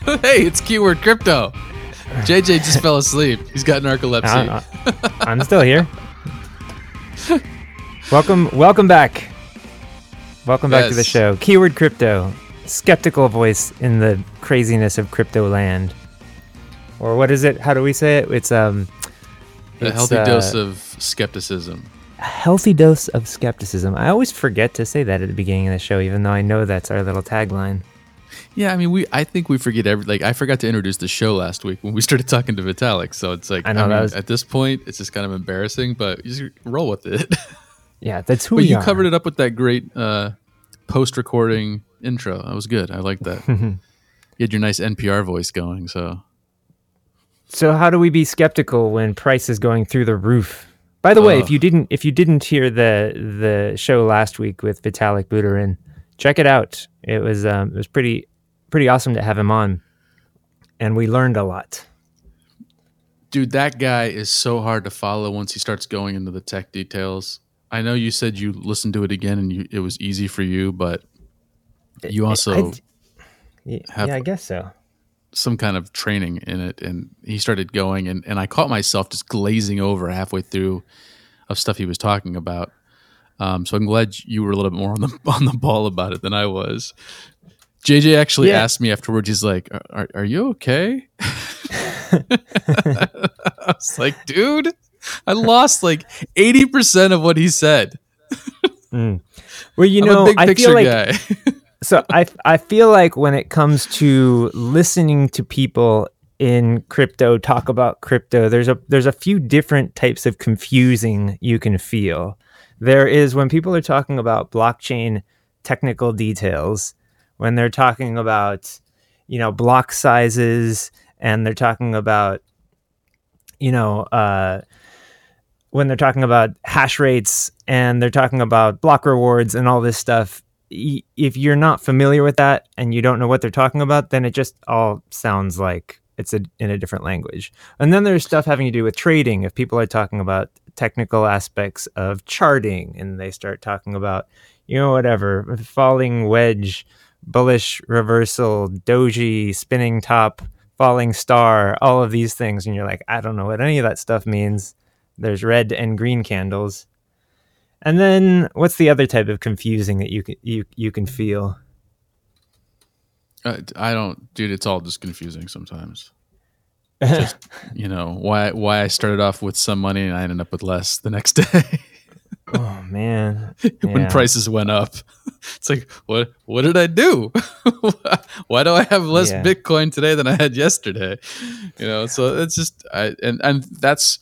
hey, it's keyword crypto. JJ just fell asleep. He's got narcolepsy. I- I'm still here. welcome, welcome back. Welcome back to the show. Keyword crypto, skeptical voice in the craziness of crypto land. Or what is it? How do we say it? It's um, a healthy uh, dose of skepticism. a healthy dose of skepticism. I always forget to say that at the beginning of the show, even though I know that's our little tagline. Yeah, I mean, we. I think we forget every. Like, I forgot to introduce the show last week when we started talking to Vitalik. So it's like, I know, that mean, was- at this point, it's just kind of embarrassing, but you just roll with it. Yeah, that's who but you are. covered it up with that great uh, post-recording intro. That was good. I like that. you had your nice NPR voice going. So So how do we be skeptical when price is going through the roof? By the way, if you didn't if you didn't hear the the show last week with Vitalik Buterin, check it out. It was um, it was pretty pretty awesome to have him on, and we learned a lot. dude that guy is so hard to follow once he starts going into the tech details i know you said you listened to it again and you, it was easy for you but you also I- yeah, have- yeah, I guess so. Some kind of training in it and he started going and, and i caught myself just glazing over halfway through of stuff he was talking about. Um, so i'm glad you were a little bit more on the on the ball about it than i was. Jj actually Yeah. asked me afterwards he's like are, are, are you okay? I was like dude i lost like 80% of what he said. Well, you i'm know, I picture feel like guy so I I feel like when it comes to listening to people in crypto talk about crypto, there's a there's a few different types of confusing you can feel. There is when people are talking about blockchain technical details, when they're talking about you know block sizes and they're talking about you know uh when they're talking about hash rates and they're talking about block rewards and all this stuff if you're not familiar with that and you don't know what they're talking about then it just all sounds like it's a, in a different language. And then there's stuff having to do with trading. If people are talking about technical aspects of charting and they start talking about you know whatever falling wedge bullish reversal doji spinning top falling star all of these things. And you're like i don't know what any of that stuff means. There's red and green candles and then what's the other type of confusing that you can you you can feel Uh, I don't, dude. It's all just confusing sometimes. Just you know why why I started off with some money and I ended up with less the next day oh man when prices went up. It's like what what did I do? why do I have less Yeah. Bitcoin today than I had yesterday? You know, so it's just I and and that's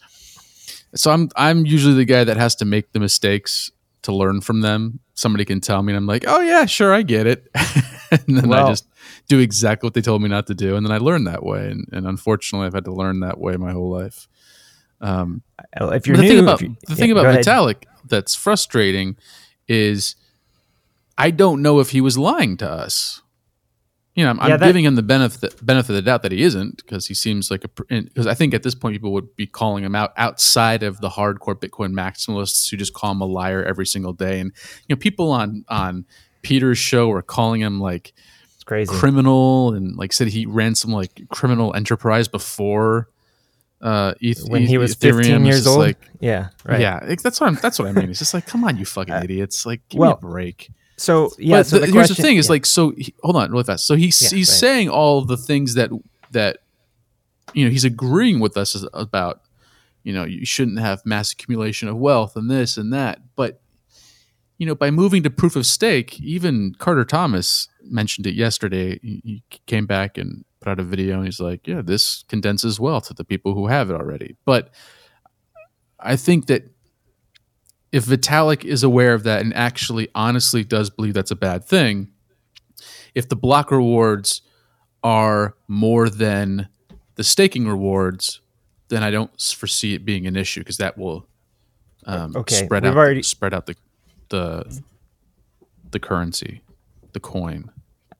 so I'm I'm usually the guy that has to make the mistakes to learn from them. Somebody can tell me and I'm like, oh yeah, sure, I get it, and then I just do exactly what they told me not to do, and then I learn that way. And, and unfortunately, I've had to learn that way my whole life. Um, if you're the new thing about you- the thing go about ahead. Vitalik that's frustrating is I don't know if he was lying to us. You know, I'm, Yeah, I'm that- giving him the benefit benefit of the doubt that he isn't because he seems like a because I think at this point people would be calling him out outside of the hardcore Bitcoin maximalists who just call him a liar every single day and you know people on on Peter's show were calling him like it's crazy criminal and like said he ran some like criminal enterprise before uh Eth- when he was Ethereum. 15 years old like yeah right yeah, that's what I'm. That's what I mean. It's just like, come on, you fucking Uh, idiots! Like, give well, me a break. So yeah but so the- the here's question, the thing: is yeah. like, so he, hold on, really fast. So he's Yeah, he's saying all the things that that you know he's agreeing with us about. You know, you shouldn't have mass accumulation of wealth and this and that, but you know, by moving to proof of stake, even Carter Thomas mentioned it yesterday. He, he came back and put out a video, and he's like, "Yeah, this condenses wealth to the people who have it already." But I think that if Vitalik is aware of that and actually honestly does believe that's a bad thing, if the block rewards are more than the staking rewards, then I don't foresee it being an issue because that will um, Okay, spread we've out already- spread out the the the currency, the coin.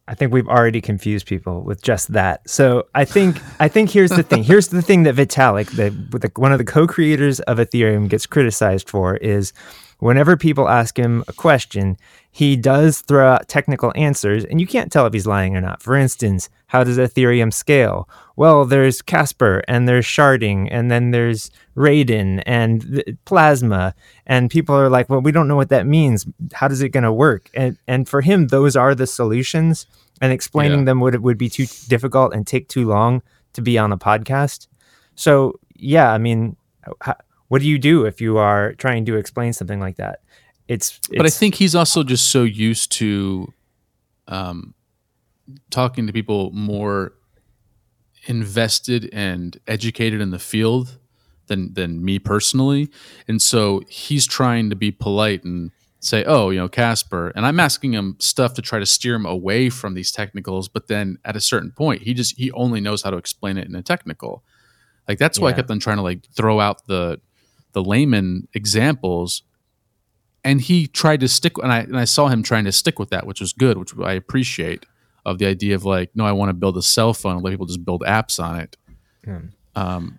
I think we've already confused people with just that. So I think I think here's the thing. Here's the thing that Vitalik, the, the one of the co-creators of Ethereum, gets criticized for is whenever people ask him a question, he does throw out technical answers, and you can't tell if he's lying or not. For instance, how does Ethereum scale? Well, there's Casper, and there's sharding, and then there's Raiden and Plasma, and people are like, "Well, we don't know what that means. How does it going to work?" And and for him, those are the solutions, and explaining yeah. them would would be too difficult and take too long to be on a podcast. So yeah, I mean, what do you do if you are trying to explain something like that? It's, it's but I think he's also just so used to um, talking to people more invested and educated in the field than than me personally, and so he's trying to be polite and say, "Oh, you know, Casper," and I'm asking him stuff to try to steer him away from these technicals. But then at a certain point, he just he only knows how to explain it in a technical. Like that's why I kept on trying to like throw out the the layman examples and he tried to stick and I and I saw him trying to stick with that which was good which I appreciate of the idea of like no I want to build a cell phone and let people just build apps on it. Hmm. um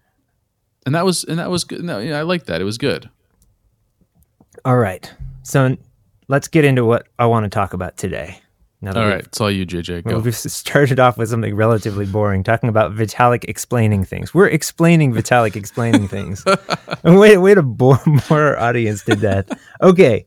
and that was and that was good no yeah I like that it was good. All right so let's get into what I want to talk about today now all right, it's all you, JJ. Go. we started off with something relatively boring, talking about Vitalik explaining things. We're explaining Vitalik explaining things. and way, way to bore more audience to death. Okay,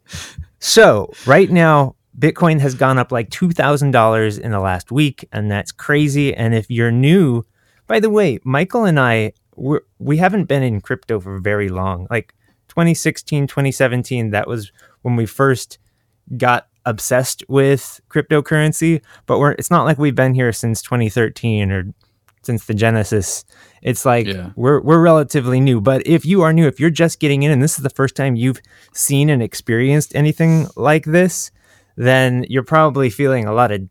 so right now, Bitcoin has gone up like two thousand dollars in the last week, and that's crazy. And if you're new, by the way, Michael and I we're, we haven't been in crypto for very long. Like 2016, 2017, that was when we first got obsessed with cryptocurrency, but we're it's not like we've been here since 2013 or since the genesis. It's like yeah. we're we're relatively new. But if you are new, if you're just getting in and this is the first time you've seen and experienced anything like this, then you're probably feeling a lot of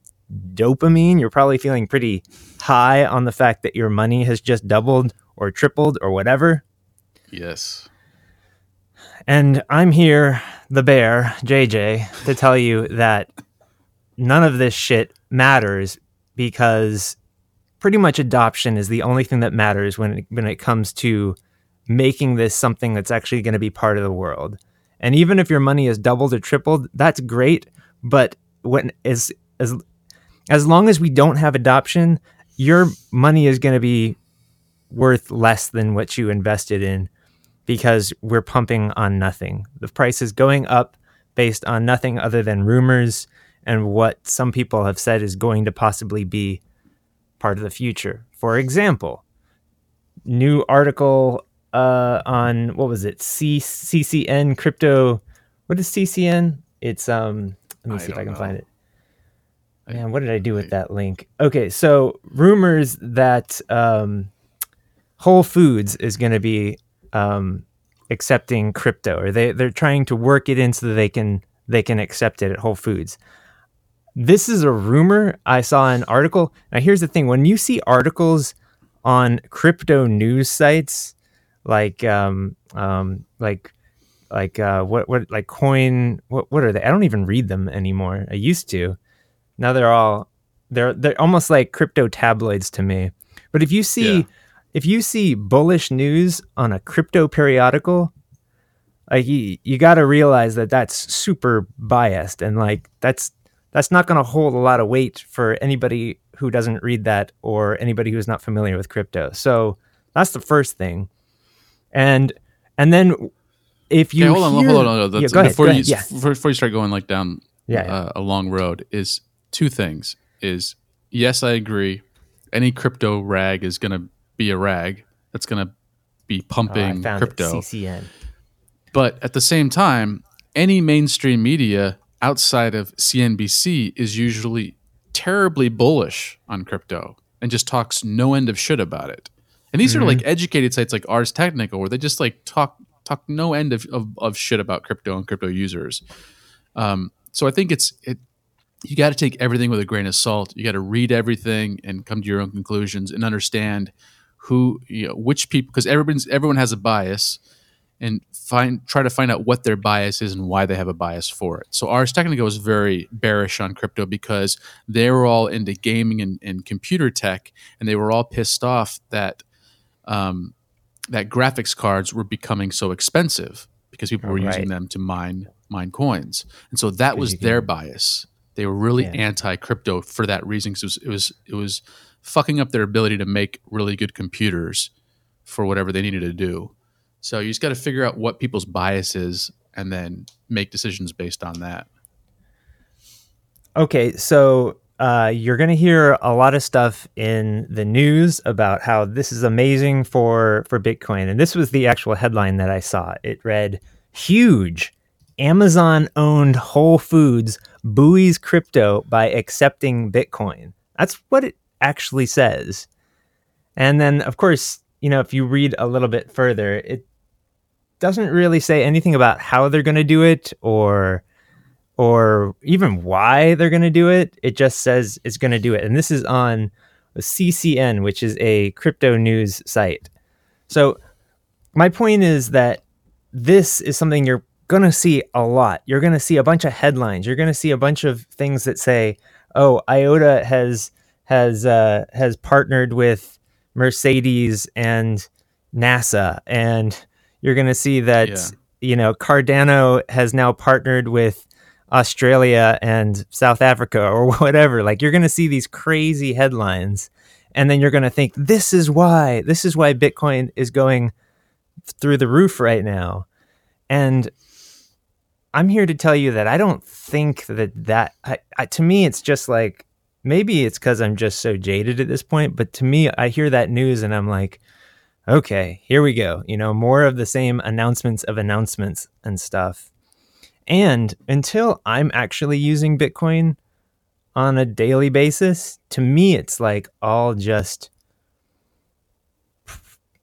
dopamine. You're probably feeling pretty high on the fact that your money has just doubled or tripled or whatever. Yes. And I'm here, the bear, JJ, to tell you that none of this shit matters because pretty much adoption is the only thing that matters when it, when it comes to making this something that's actually going to be part of the world. And even if your money is doubled or tripled, that's great, but when as as as long as we don't have adoption, your money is going to be worth less than what you invested in because we're pumping on nothing. The price is going up based on nothing other than rumors and what some people have said is going to possibly be part of the future. For example, new article uh, on what was it? C- CCN crypto. What is CCN? It's um. Let me see if I can know. find it. Man, what did I do with that link? Okay, so rumors that um, Whole Foods is going to be um, accepting crypto, or they they're trying to work it in so that they can they can accept it at Whole Foods. This is a rumor. I saw an article. Now here's the thing: when you see articles on crypto news sites, like um, um, like like uh, what what like coin what what are they? I don't even read them anymore. I used to. Now they're all they're they're almost like crypto tabloids to me. But if you see yeah if you see bullish news on a crypto periodical, like you, you got to realize that that's super biased and like that's that's not going to hold a lot of weight for anybody who doesn't read that or anybody who's not familiar with crypto. So that's the first thing. And and then if you okay, hold, on, hear, hold on, hold on, yeah, ahead, before you yeah. before you start going like down yeah, uh, a long road is two things. Is yes, I agree. Any crypto rag is going to be a rag that's going to be pumping oh, crypto. CCN. But at the same time, any mainstream media outside of CNBC is usually terribly bullish on crypto and just talks no end of shit about it. And these mm-hmm. are like educated sites like Ars Technica where they just like talk talk no end of, of, of shit about crypto and crypto users. Um, so I think it's it you got to take everything with a grain of salt. You got to read everything and come to your own conclusions and understand who you know which people because everyone's everyone has a bias and find try to find out what their bias is and why they have a bias for it. So Ars Technica was very bearish on crypto because they were all into gaming and, and computer tech, and they were all pissed off that um, that graphics cards were becoming so expensive because people were Oh, using them to mine mine coins, and so that was their bias. They were really Yeah. anti crypto for that reason because it was, it was it was fucking up their ability to make really good computers for whatever they needed to do. So you just got to figure out what people's bias is and then make decisions based on that. Okay, so uh, you're going to hear a lot of stuff in the news about how this is amazing for for Bitcoin, and this was the actual headline that I saw. It read, "Huge Amazon-owned Whole Foods buoys crypto by accepting Bitcoin." That's what it actually says. And then, of course, you know, if you read a little bit further, it doesn't really say anything about how they're going to do it or or even why they're going to do it. It just says it's going to do it. And this is on CCN, which is a crypto news site. So, my point is that this is something you're going to see a lot. You're going to see a bunch of headlines. You're going to see a bunch of things that say, "Oh, IOTA has has uh, has partnered with Mercedes and NASA," and you're going to see that Yeah. you know Cardano has now partnered with Australia and South Africa or whatever. Like you're going to see these crazy headlines and then you're going to think this is why this is why Bitcoin is going through the roof right now. And I'm here to tell you that I don't think that that I, I, to me it's just like maybe it's cuz I'm just so jaded at this point, but to me I hear that news and I'm like okay, here we go. You know, more of the same announcements of announcements and stuff. And until I'm actually using Bitcoin on a daily basis, to me, it's like all just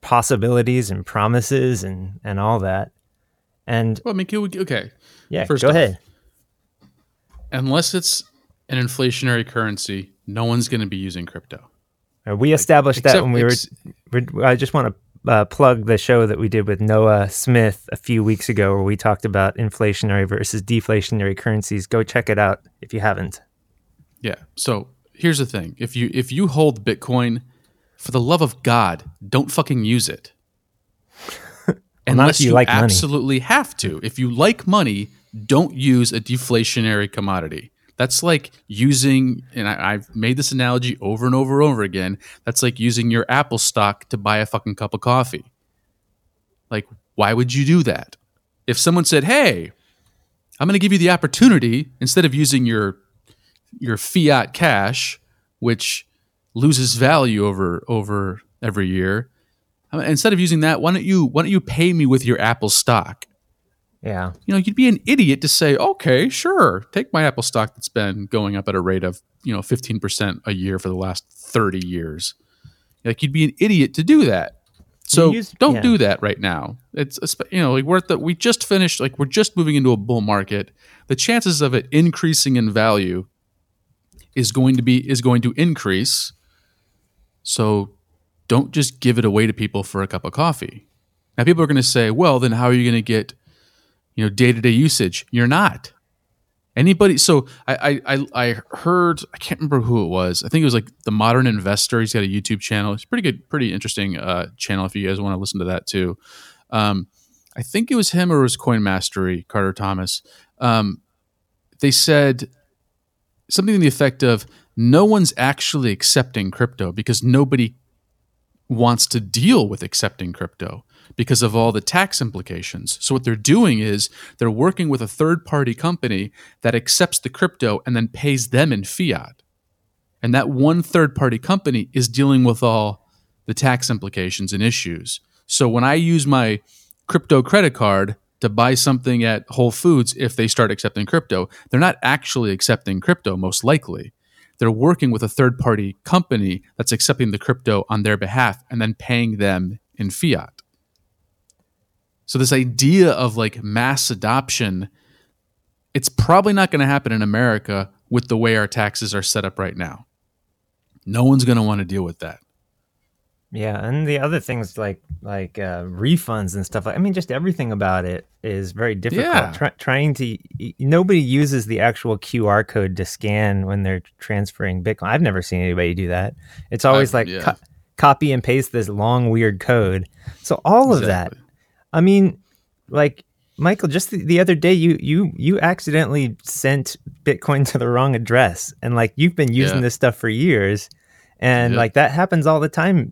possibilities and promises and, and all that. And Well, I mean, can we- okay. yeah, First go off, ahead. Unless it's an inflationary currency, no one's going to be using crypto. Uh, We established that when we were. ex- we- I just want to uh, plug the show that we did with Noah Smith a few weeks ago, where we talked about inflationary versus deflationary currencies. Go check it out if you haven't. Yeah. So here's the thing: if you if you hold Bitcoin, for the love of God, don't fucking use it. not if you like money. absolutely have to. If you like money, don't use a deflationary commodity. That's like using, and I, I've made this analogy over and over and over again. That's like using your Apple stock to buy a fucking cup of coffee. Like, why would you do that? If someone said, "Hey, I'm going to give you the opportunity instead of using your your fiat cash, which loses value over over every year. uh, Instead of using that, why don't you why don't you pay me with your Apple stock? Yeah. You know, you'd be an idiot to say, "Okay, sure, take my Apple stock that's been going up at a rate of you know 15 percent a year for the last 30 years." Like you'd be an idiot to do that. So use- don't yeah. do that right now. It's you know like we're at the, we just finished like we're just moving into a bull market. The chances of it increasing in value is going to be is going to increase. So don't just give it away to people for a cup of coffee. Now people are going to say, "Well, then how are you going to get you know day-to-day usage?" You're not. Anybody so I, I I heard I can't remember who it was. I think it was like the Modern Investor. He's got a YouTube channel. It's pretty good, pretty interesting uh, channel if you guys want to listen to that too. Um, I think it was him or it was Coin Mastery, Carter Thomas. Um, they said something to the effect of no one's actually accepting crypto because nobody wants to deal with accepting crypto because of all the tax implications. So what they're doing is they're working with a third party company that accepts the crypto and then pays them in fiat. And that one third party company is dealing with all the tax implications and issues. So when I use my crypto credit card to buy something at Whole Foods if they start accepting crypto, they're not actually accepting crypto most likely. They're working with a third party company that's accepting the crypto on their behalf and then paying them in fiat. So this idea of like mass adoption it's probably not going to happen in America with the way our taxes are set up right now. No one's going to want to deal with that. Yeah, and the other things like like uh, refunds and stuff like I mean, just everything about it is very difficult. Yeah. Try, trying to nobody uses the actual QR code to scan when they're transferring Bitcoin. I've never seen anybody do that. It's always I've- like yeah. co- copy and paste this long weird code. So all of that I mean, like Michael, just the, the other day, you you you accidentally sent Bitcoin to the wrong address, and like you've been using Yeah. this stuff for years, and Yeah. like that happens all the time.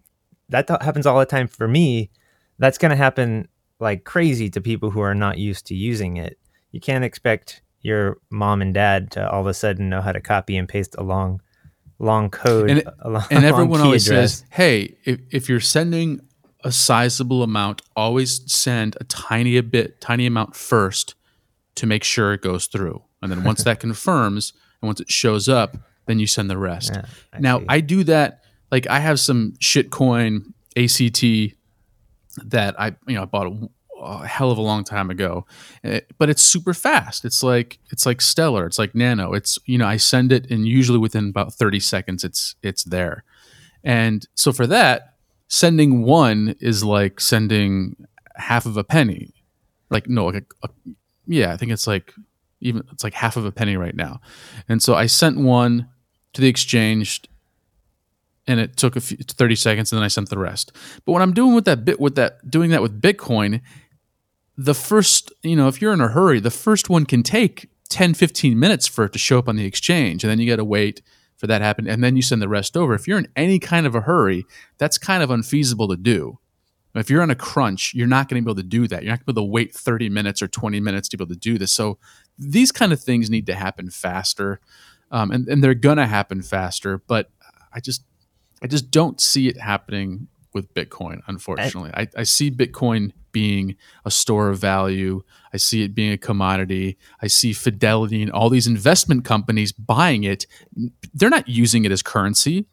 That th- happens all the time for me. That's gonna happen like crazy to people who are not used to using it. You can't expect your mom and dad to all of a sudden know how to copy and paste a long, long code. And a long, and everyone always address. says, "Hey, if, if you're sending a sizable amount, always send a tiny a bit, tiny amount first to make sure it goes through. And then once that confirms and once it shows up, then you send the rest." Yeah, I now see. I do that. Like I have some shitcoin ACT that I you know I bought a, a hell of a long time ago, Eh, but it's super fast. It's like it's like stellar. It's like nano. It's you know I send it and usually within about thirty seconds it's it's there, and so for that sending one is like sending half of a penny. Like no, like a, a- yeah, I think it's like even it's like half of a penny right now, and so I sent one to the exchange and it took a few, 30 seconds and then I sent the rest. But when I'm doing with that bit with that doing that with Bitcoin, the first, you know, if you're in a hurry, the first one can take 10 15 minutes for it to show up on the exchange and then you got to wait for that to happen and then you send the rest over. If you're in any kind of a hurry, that's kind of unfeasible to do. If you're on a crunch, you're not going to be able to do that. You're not going to be able to wait 30 minutes or 20 minutes to be able to do this. So these kind of things need to happen faster. Um, and, and they're going to happen faster, but I just I just don't see it happening with Bitcoin, unfortunately. I, I see Bitcoin being a store of value. I see it being a commodity. I see Fidelity and all these investment companies buying it. They're not using it as currency.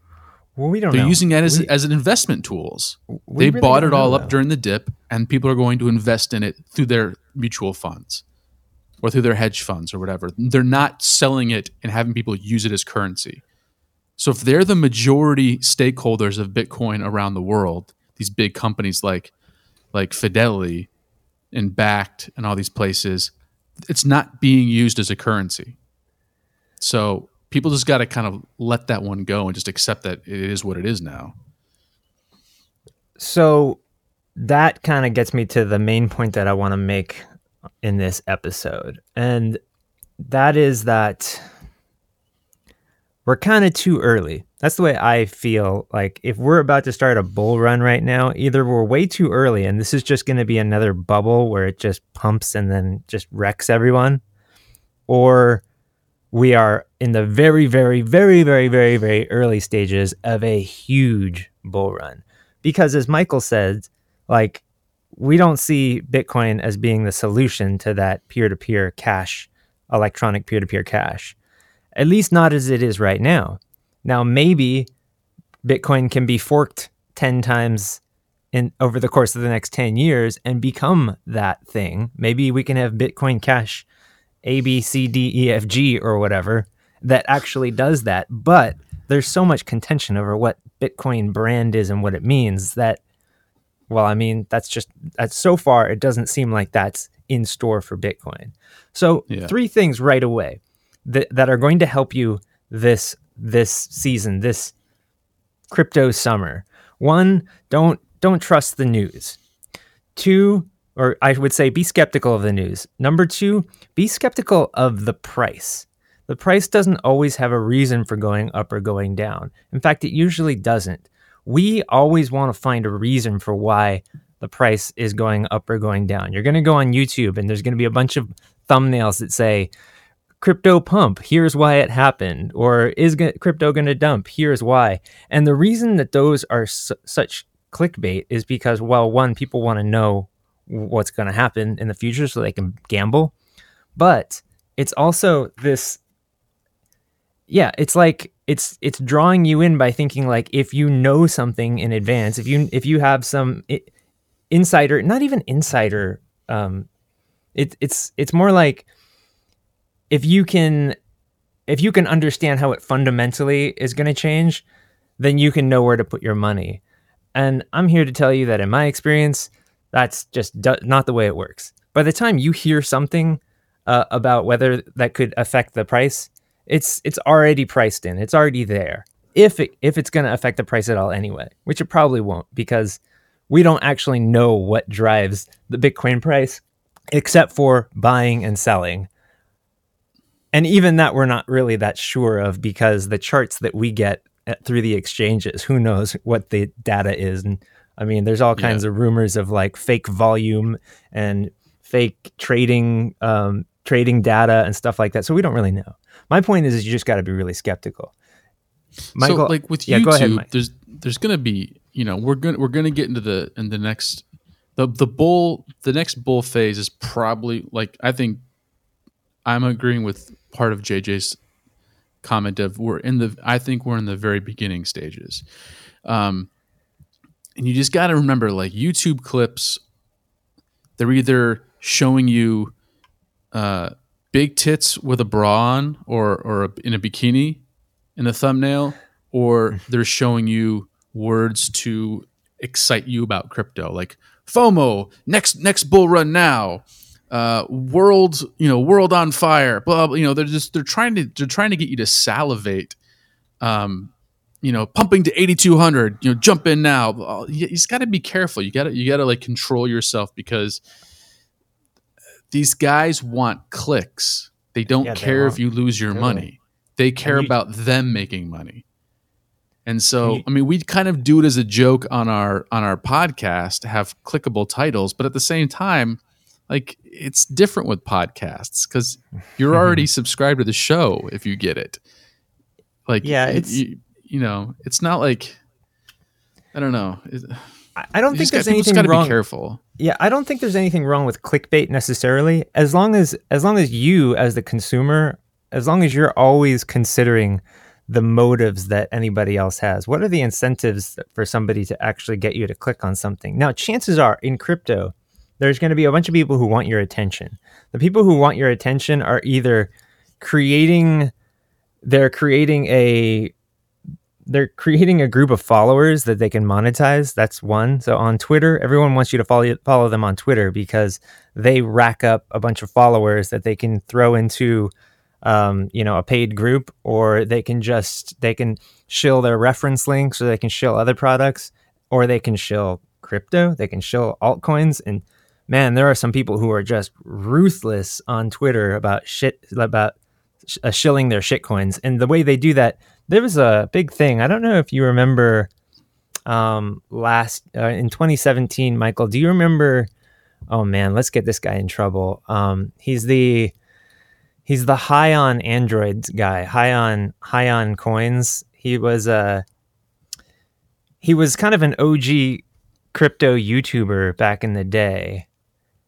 well, we don't They're know. using it as, We- as an investment tools. they really bought it all know, up though. during the dip, and people are going to invest in it through their mutual funds or through their hedge funds or whatever. They're not selling it and having people use it as currency. So if they're the majority stakeholders of Bitcoin around the world, these big companies like like Fidelity and Bakkt and all these places, it's not being used as a currency. So people just got to kind of let that one go and just accept that it is what it is now. So that kind of gets me to the main point that I want to make in this episode. And that is that we're kind of too early. That's the way I feel. Like if we're about to start a bull run right now, either we're way too early and this is just going to be another bubble where it just pumps and then just wrecks everyone, or we are in the very, very, very, very, very, very early stages of a huge bull run. Because as Michael said, like we don't see Bitcoin as being the solution to that peer to peer cash, electronic peer to peer cash, at least not as it is right now. Now, maybe Bitcoin can be forked 10 times in over the course of the next 10 years and become that thing. Maybe we can have Bitcoin Cash A, B, C, D, E, F, G, or whatever that actually does that. But there's so much contention over what Bitcoin brand is and what it means that, well, I mean, that's just, that's so far, it doesn't seem like that's in store for Bitcoin. So, Yeah. three things right away that, that are going to help you this this season, this crypto summer. One, don't don't trust the news. Two, or I would say be skeptical of the news. Number two, be skeptical of the price. The price doesn't always have a reason for going up or going down. In fact, it usually doesn't. We always want to find a reason for why the price is going up or going down. You're going to go on YouTube and there's going to be a bunch of thumbnails that say crypto pump, here's why it happened, or is crypto going to dump, here's why. And the reason that those are su- such clickbait is because, well, one, people want to know what's going to happen in the future so they can gamble. But it's also this yeah, it's like it's it's drawing you in by thinking like if you know something in advance, if you if you have some insider, not even insider um it, it's it's more like if you can if you can understand how it fundamentally is going to change, then you can know where to put your money. And I'm here to tell you that in my experience, that's just do- not the way it works. By the time you hear something uh, about whether that could affect the price, it's it's already priced in. It's already there. If it if it's going to affect the price at all anyway, which it probably won't because we don't actually know what drives the Bitcoin price except for buying and selling. And even that we're not really that sure of because the charts that we get through the exchanges, who knows what the data is and I mean, there's all kinds yeah. of rumors of like fake volume and fake trading um, trading data and stuff like that. So we don't really know. My point is, is you just got to be really skeptical. Michael, so like with yeah, YouTube, ahead, there's there's gonna be you know we're gonna we're gonna get into the in the next the the bull the next bull phase is probably like I think I'm agreeing with part of JJ's comment of we're in the I think we're in the very beginning stages. Um, and you just got to remember like YouTube clips they're either showing you uh, big tits with a bra on or or in a bikini in the thumbnail or they're showing you words to excite you about crypto like FOMO next next bull run now uh, world you know world on fire blah, blah you know they're just they're trying to they're trying to get you to salivate um you know pumping to 8200 you know jump in now. You, you just got to be careful. You got to you got to like control yourself because these guys want clicks. They don't yeah, care they if you lose your money. They care you, about them making money. And so, I mean, we kind of do it as a joke on our on our podcast to have clickable titles, but at the same time, like it's different with podcasts because you're already subscribed to the show if you get it. Like, yeah, it's you, you know, it's not like I don't know. I don't think there's got, anything gotta wrong. Be careful. Yeah, I don't think there's anything wrong with clickbait necessarily. As long as as long as you, as the consumer, as long as you're always considering the motives that anybody else has. What are the incentives for somebody to actually get you to click on something? Now, chances are in crypto, there's going to be a bunch of people who want your attention. The people who want your attention are either creating they're creating a they're creating a group of followers that they can monetize. That's one. So on Twitter, everyone wants you to follow follow them on Twitter because they rack up a bunch of followers that they can throw into um, you know a paid group, or they can just they can shill their reference links, or they can shill other products, or they can shill crypto. They can shill altcoins and man, there are some people who are just ruthless on Twitter about shit about uh, shilling their shitcoins, and the way they do that. There was a big thing. I don't know if you remember um, last uh, in 2017, Michael. Do you remember? Oh man, let's get this guy in trouble. Um, he's the he's the high on androids guy, high on high on coins. He was a uh, he was kind of an OG crypto YouTuber back in the day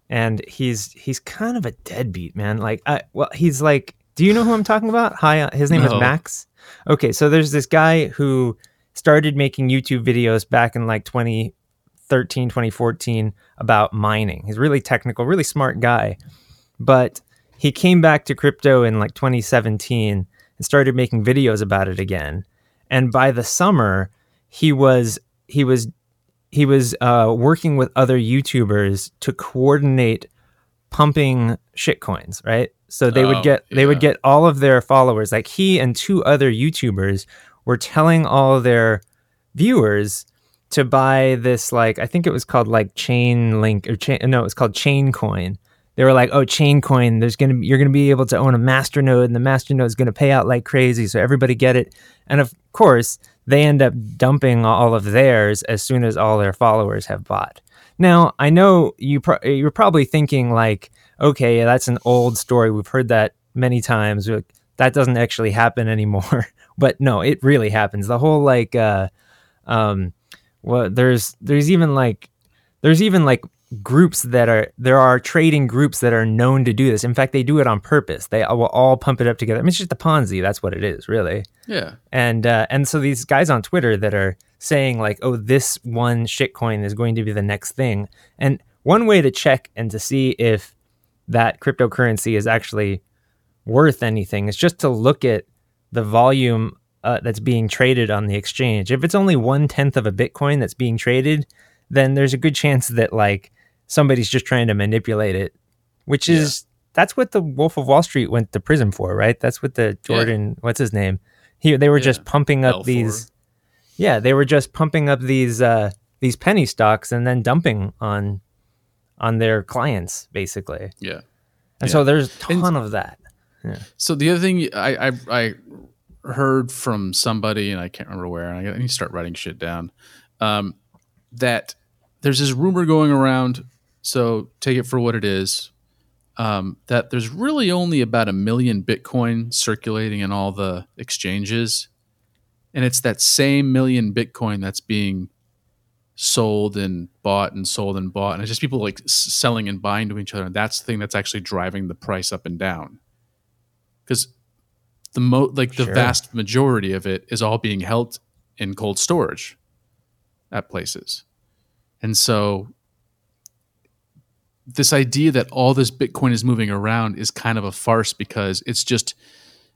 and he's he's kind of a deadbeat man. Like, I, well, he's like, do you know who I'm talking about? Hi, uh, his name no. is Max. Okay, so there's this guy who started making YouTube videos back in like 2013, 2014 about mining. He's really technical, really smart guy, but he came back to crypto in like 2017 and started making videos about it again. And by the summer, he was he was he was uh, working with other YouTubers to coordinate pumping shitcoins, right? So they oh, would get they would get all of their followers. Like he and two other YouTubers were telling all their viewers to buy this like I think it was called like Chain Link or chain no, it was called Chain Coin. They were like, "Oh, Chain Coin, there's gonna you're gonna be able to own a master node, and the master node is gonna pay out like crazy, so everybody get it." And of course, they end up dumping all of theirs as soon as all their followers have bought. Now, I know you pro- you're probably thinking like, okay, that's an old story. We've heard that many times. That doesn't actually happen anymore. but no, it really happens. The whole like, uh, um, well, there's there's even like there's even like groups that are there are trading groups that are known to do this. In fact, they do it on purpose. They will all pump it up together. I mean, it's just a Ponzi. That's what it is, really. Yeah. And uh, and so these guys on Twitter that are saying like, oh, this one shitcoin is going to be the next thing. And one way to check and to see if that cryptocurrency is actually worth anything is just to look at the volume uh, that's being traded on the exchange. If it's only one tenth of a Bitcoin that's being traded, then there's a good chance that like somebody's just trying to manipulate it, which is yeah. that's what the Wolf of Wall Street went to prison for, right? That's what the Jordan, yeah. what's his name? He they were yeah. just pumping up L4. these, yeah, they were just pumping up these uh, these penny stocks and then dumping on on their clients, basically. Yeah, and so there's a ton and, of that. So the other thing I, I I heard from somebody, and I can't remember where, and I need to start writing shit down. Um, that there's this rumor going around, so take it for what it is. Um, that there's really only about a million Bitcoin circulating in all the exchanges, and it's that same million Bitcoin that's being sold and bought and sold and bought, and it's just people like selling and buying to each other. And that's the thing that's actually driving the price up and down. Because the mo like the sure. vast majority of it is all being held in cold storage at places. And so this idea that all this Bitcoin is moving around is kind of a farce because it's just,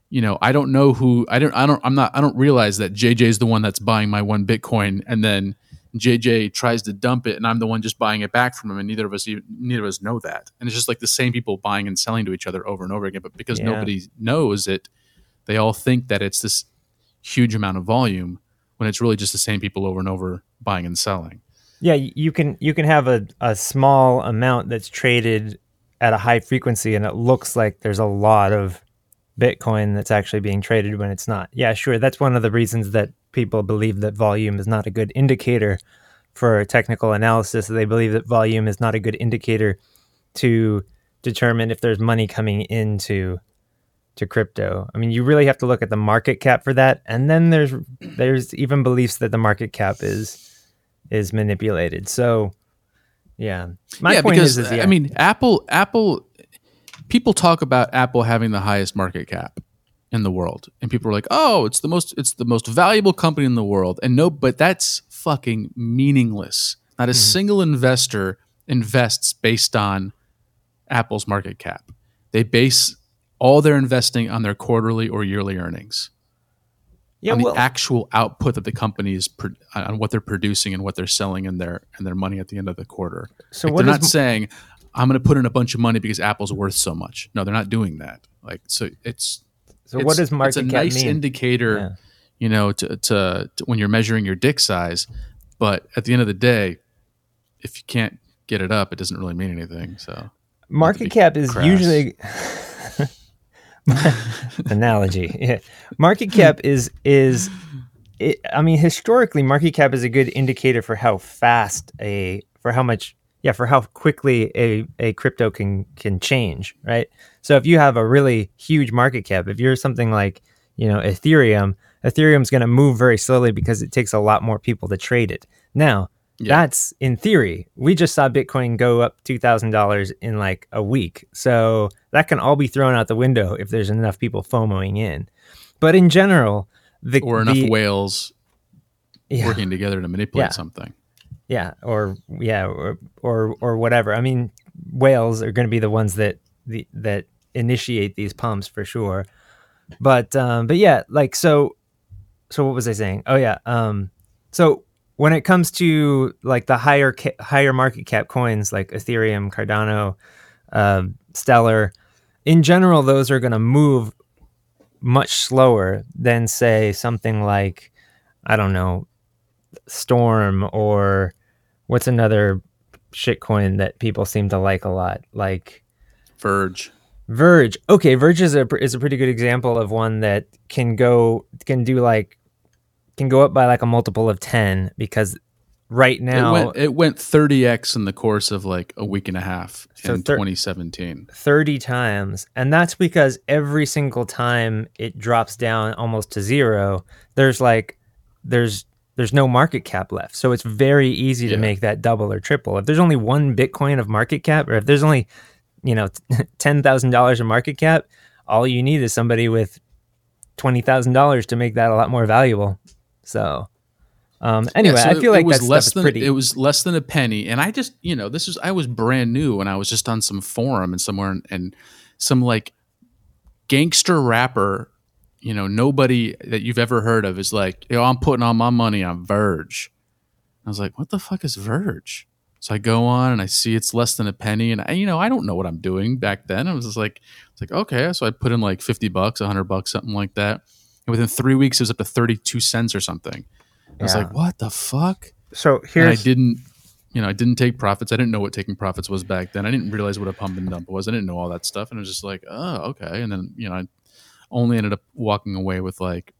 you know, I don't know who I don't I don't I'm not I don't realize that JJ is the one that's buying my one Bitcoin and then JJ tries to dump it and I'm the one just buying it back from him and neither of us neither of us know that. And it's just like the same people buying and selling to each other over and over again. But because yeah. nobody knows it, they all think that it's this huge amount of volume when it's really just the same people over and over buying and selling. Yeah, you can you can have a, a small amount that's traded at a high frequency and it looks like there's a lot of Bitcoin that's actually being traded when it's not. Yeah, sure. That's one of the reasons that people believe that volume is not a good indicator for technical analysis. They believe that volume is not a good indicator to determine if there's money coming into to crypto. I mean, you really have to look at the market cap for that, and then there's there's even beliefs that the market cap is is manipulated. So, yeah, my yeah, point because, is, is yeah. I mean, Apple Apple people talk about Apple having the highest market cap in the world, and people are like, "Oh, it's the most it's the most valuable company in the world," and no, but that's fucking meaningless. Not a mm-hmm. single investor invests based on Apple's market cap. They base all their investing on their quarterly or yearly earnings. Yeah, on the well, actual output that the company is pro- on what they're producing and what they're selling and their and their money at the end of the quarter. So like they're not m- saying I'm going to put in a bunch of money because Apple's worth so much. No, they're not doing that. Like so, it's so it's, what does market It's a nice mean? indicator, yeah. you know, to, to, to when you're measuring your dick size. But at the end of the day, if you can't get it up, it doesn't really mean anything. So market cap is crass. usually analogy. Yeah. Market cap is is it, I mean historically market cap is a good indicator for how fast a for how much yeah for how quickly a, a crypto can can change right so if you have a really huge market cap if you're something like you know ethereum ethereum's going to move very slowly because it takes a lot more people to trade it now yeah. That's in theory. We just saw Bitcoin go up $2,000 in like a week. So that can all be thrown out the window if there's enough people FOMOing in. But in general, the or enough the, whales yeah. working together to manipulate yeah. something. Yeah, or yeah, or, or or whatever. I mean, whales are going to be the ones that the that initiate these pumps for sure. But um but yeah, like so so what was I saying? Oh yeah, um so when it comes to like the higher ca- higher market cap coins like Ethereum, Cardano, uh, Stellar, in general, those are going to move much slower than say something like I don't know Storm or what's another shitcoin that people seem to like a lot like Verge. Verge. Okay, Verge is a is a pretty good example of one that can go can do like can go up by like a multiple of 10 because right now it went, it went 30x in the course of like a week and a half so in thir- 2017 30 times. And that's because every single time it drops down almost to zero there's like there's there's no market cap left. So it's very easy to make that double or triple. If there's only one bitcoin of market cap or if there's only you know $10,000 of market cap all you need is somebody with $20,000 to make that a lot more valuable. So um, anyway, yeah, so I feel like it was less than pretty. it was less than a penny, and I just you know this was I was brand new and I was just on some forum and somewhere and, and some like gangster rapper you know, nobody that you've ever heard of is like, yo, I'm putting all my money on Verge. I was like, what the fuck is Verge? So I go on and I see it's less than a penny, and I, you know, I don't know what I'm doing back then. I was just like, it's like okay, so I put in like fifty bucks, hundred bucks, something like that, and within three weeks it was up to thirty two cents or something. I was Yeah. like, what the fuck? So here I didn't, you know, I didn't take profits. I didn't know what taking profits was back then. I didn't realize what a pump and dump was. I didn't know all that stuff, and I was just like, oh, okay. And then you know, I only ended up walking away with like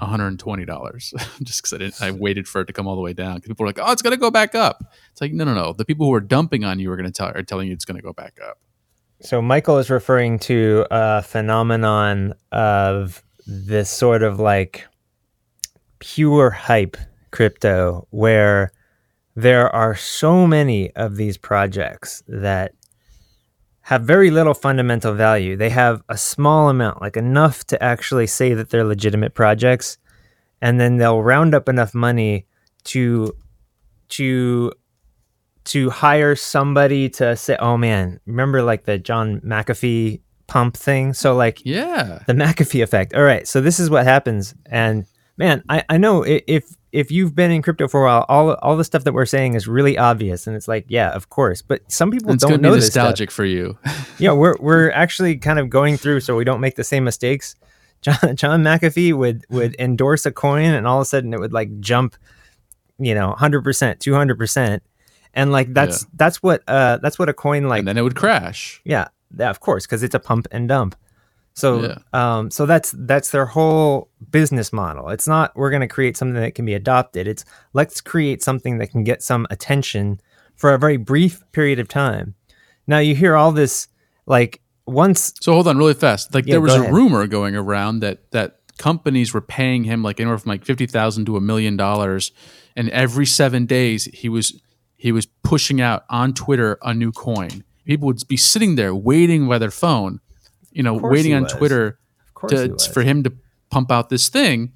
$120 just because I didn't. I waited for it to come all the way down. people were like, "Oh, it's gonna go back up." It's like, no, no, no. The people who are dumping on you are gonna tell are telling you it's gonna go back up. So Michael is referring to a phenomenon of this sort of like pure hype crypto where there are so many of these projects that have very little fundamental value. They have a small amount, like enough to actually say that they're legitimate projects, and then they'll round up enough money to to to hire somebody to say, "Oh man, remember like the John McAfee pump thing?" So like Yeah, the McAfee effect. All right, so this is what happens, and man, I, I know if if you've been in crypto for a while, all all the stuff that we're saying is really obvious, and it's like, yeah, of course. But some people it's don't know nostalgic for you. Yeah, we're we're actually kind of going through so we don't make the same mistakes. John John McAfee would would endorse a coin, and all of a sudden it would like jump, you know, hundred percent, two hundred percent, and like that's that's what uh that's what a coin like and then it would crash. yeah, yeah, of course, because it's a pump and dump. So, Yeah. um, so that's that's their whole business model. It's not we're going to create something that can be adopted. It's let's create something that can get some attention for a very brief period of time. Now you hear all this like once So hold on, really fast. Like Yeah, there was a ahead. rumor going around that that companies were paying him like anywhere from like fifty thousand to a million dollars, and every seven days he was he was pushing out on Twitter a new coin. People would be sitting there waiting by their phone, you know, waiting on. Twitter of course he to, for him to pump out this thing,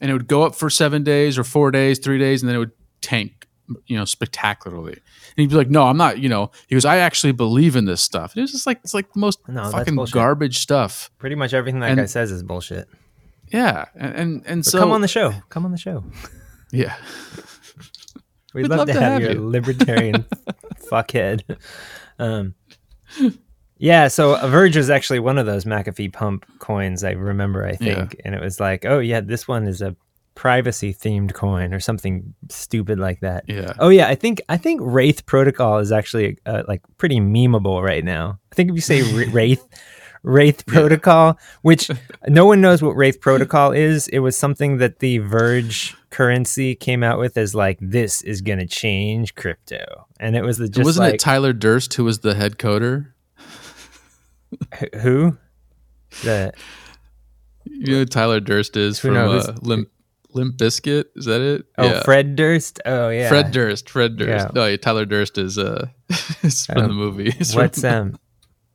and it would go up for seven days or four days, three days, and then it would tank, you know, spectacularly. And he'd be like, "No, I'm not." You know, he goes, "I actually believe in this stuff." And it was just like it's like the most No, fucking garbage stuff. pretty much everything that and- guy says is bullshit. Yeah, and and, and But so come on the show. Come on the show. yeah, We'd, We'd love, love to to have, have your you. libertarian fuckhead. Um, yeah, so a Verge was actually one of those McAfee pump coins. I remember, I Yeah. think, and it was like, oh yeah, this one is a privacy themed coin or something stupid like that. yeah. Oh yeah, I think I think Wraith Protocol is actually uh, like pretty memeable right now. I think if you say Wraith Wraith Protocol, which no one knows what Wraith Protocol is, it was something that the Verge currency came out with as like this is going to change crypto, and it was the just Wasn't like it Tyler Durst who was the head coder? Wh- who the You know who Tyler Durst is from uh, Limp Limp Bizkit. Is that it? oh Fred Durst oh yeah Fred Durst. Fred Durst. Yeah. No, yeah, Tyler Durst is uh is from Um, the movie. From- what's um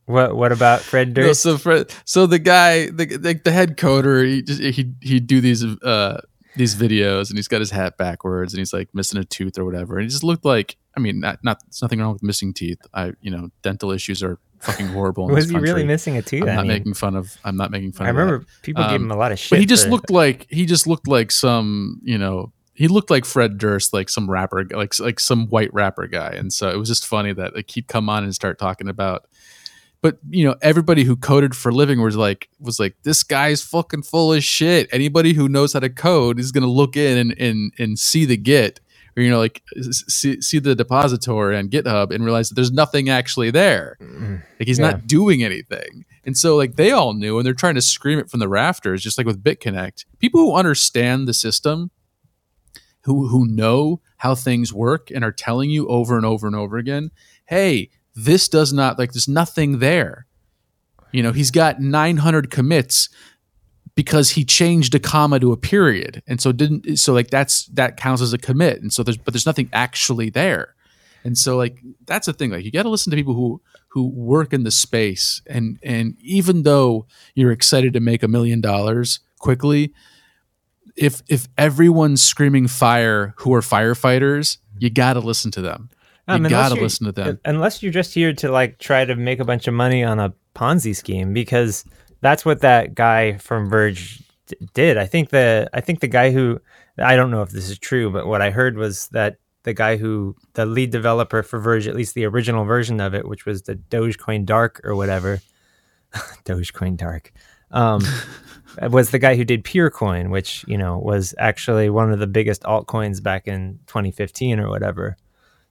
what what about Fred No, Durst? so Fred, so the guy, the, the the head coder, he just he he'd do these uh these videos, and he's got his hat backwards, and he's like missing a tooth or whatever, and he just looked like, I mean, not not nothing wrong with missing teeth. I you know, dental issues are fucking horrible. In was he really missing a tooth? I'm I not mean, making fun of. I'm not making fun. I remember people gave Um, him a lot of shit. but he just for- looked like he just looked like some you know he looked like Fred Durst, like some rapper, like like some white rapper guy, and so it was just funny that like he'd come on and start talking about. But you know, everybody who coded for a living was like was like this guy's fucking full of shit. Anybody who knows how to code is gonna look in and and, and see the Git or you know like see, see the depository on GitHub and realize that there's nothing actually there. Mm. Like he's Yeah. not doing anything. And so like they all knew and they're trying to scream it from the rafters, just like with BitConnect. People who understand the system, who who know how things work and are telling you over and over and over again, hey, this does not like there's nothing there. You know, he's got 900 commits because he changed a comma to a period. And so didn't so like that's that counts as a commit. And so there's but there's nothing actually there. And so like that's the thing. Like you got to listen to people who who work in the space and and even though you're excited to make a million dollars quickly, if if everyone's screaming fire who are firefighters, you got to listen to them. You Um, unless got to listen to them. Unless you're just here to like try to make a bunch of money on a Ponzi scheme, because that's what that guy from Verge d- did. I think the I think the guy who I don't know if this is true, but what I heard was that the guy who the lead developer for Verge, at least the original version of it, which was the Dogecoin Dark or whatever, Dogecoin Dark, um, was the guy who did Purecoin, which you know was actually one of the biggest altcoins back in 2015 or whatever.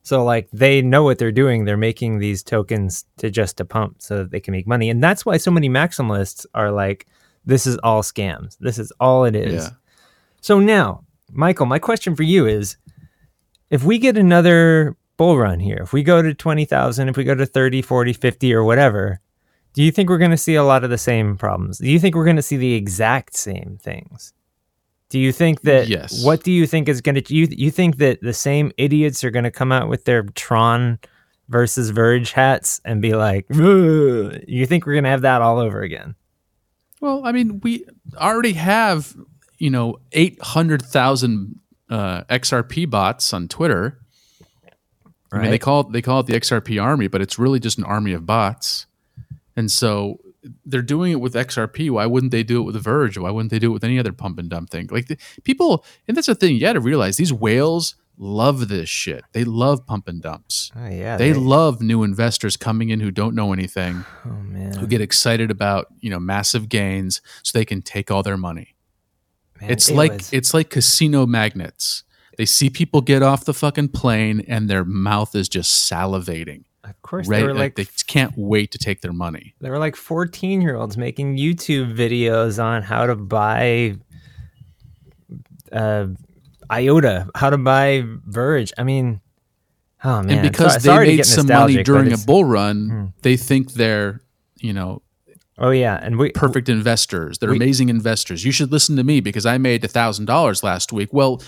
So like they know what they're doing. They're making these tokens to just to pump so that they can make money. And that's why so many maximalists are like, this is all scams. This is all it is. Yeah. So now, Michael, my question for you is if we get another bull run here, if we go to 20,000, if we go to 30, 40, 50 or whatever, do you think we're going to see a lot of the same problems? Do you think we're going to see the exact same things? Do you think that? Yes. What do you think is going to? You you think that the same idiots are going to come out with their Tron versus Verge hats and be like, "Ugh." you think we're going to have that all over again? Well, I mean, we already have, you know, 800,000 uh, XRP bots on Twitter. I mean, they call it, they call it the XRP army, but it's really just an army of bots. And so they're doing it with XRP. Why wouldn't they do it with Verge? Why wouldn't they do it with any other pump and dump thing? Like the, people, and that's the thing. You got to realize these whales love this shit. They love pump and dumps. Oh yeah, They love new investors coming in who don't know anything, oh man, who get excited about you know massive gains, so they can take all their money. Man, It's it like was- it's like casino magnets. They see people get off the fucking plane and their mouth is just salivating. Of course Right? they were like they can't wait to take their money. There were like 14 year olds making YouTube videos on how to buy uh, IOTA, how to buy Verge. I mean, oh man. and because So- they made some money during a bull run, Hmm. they think they're, you know, Oh yeah, and we perfect investors. They're we- amazing investors. You should listen to me because I made a thousand dollars last week. Well,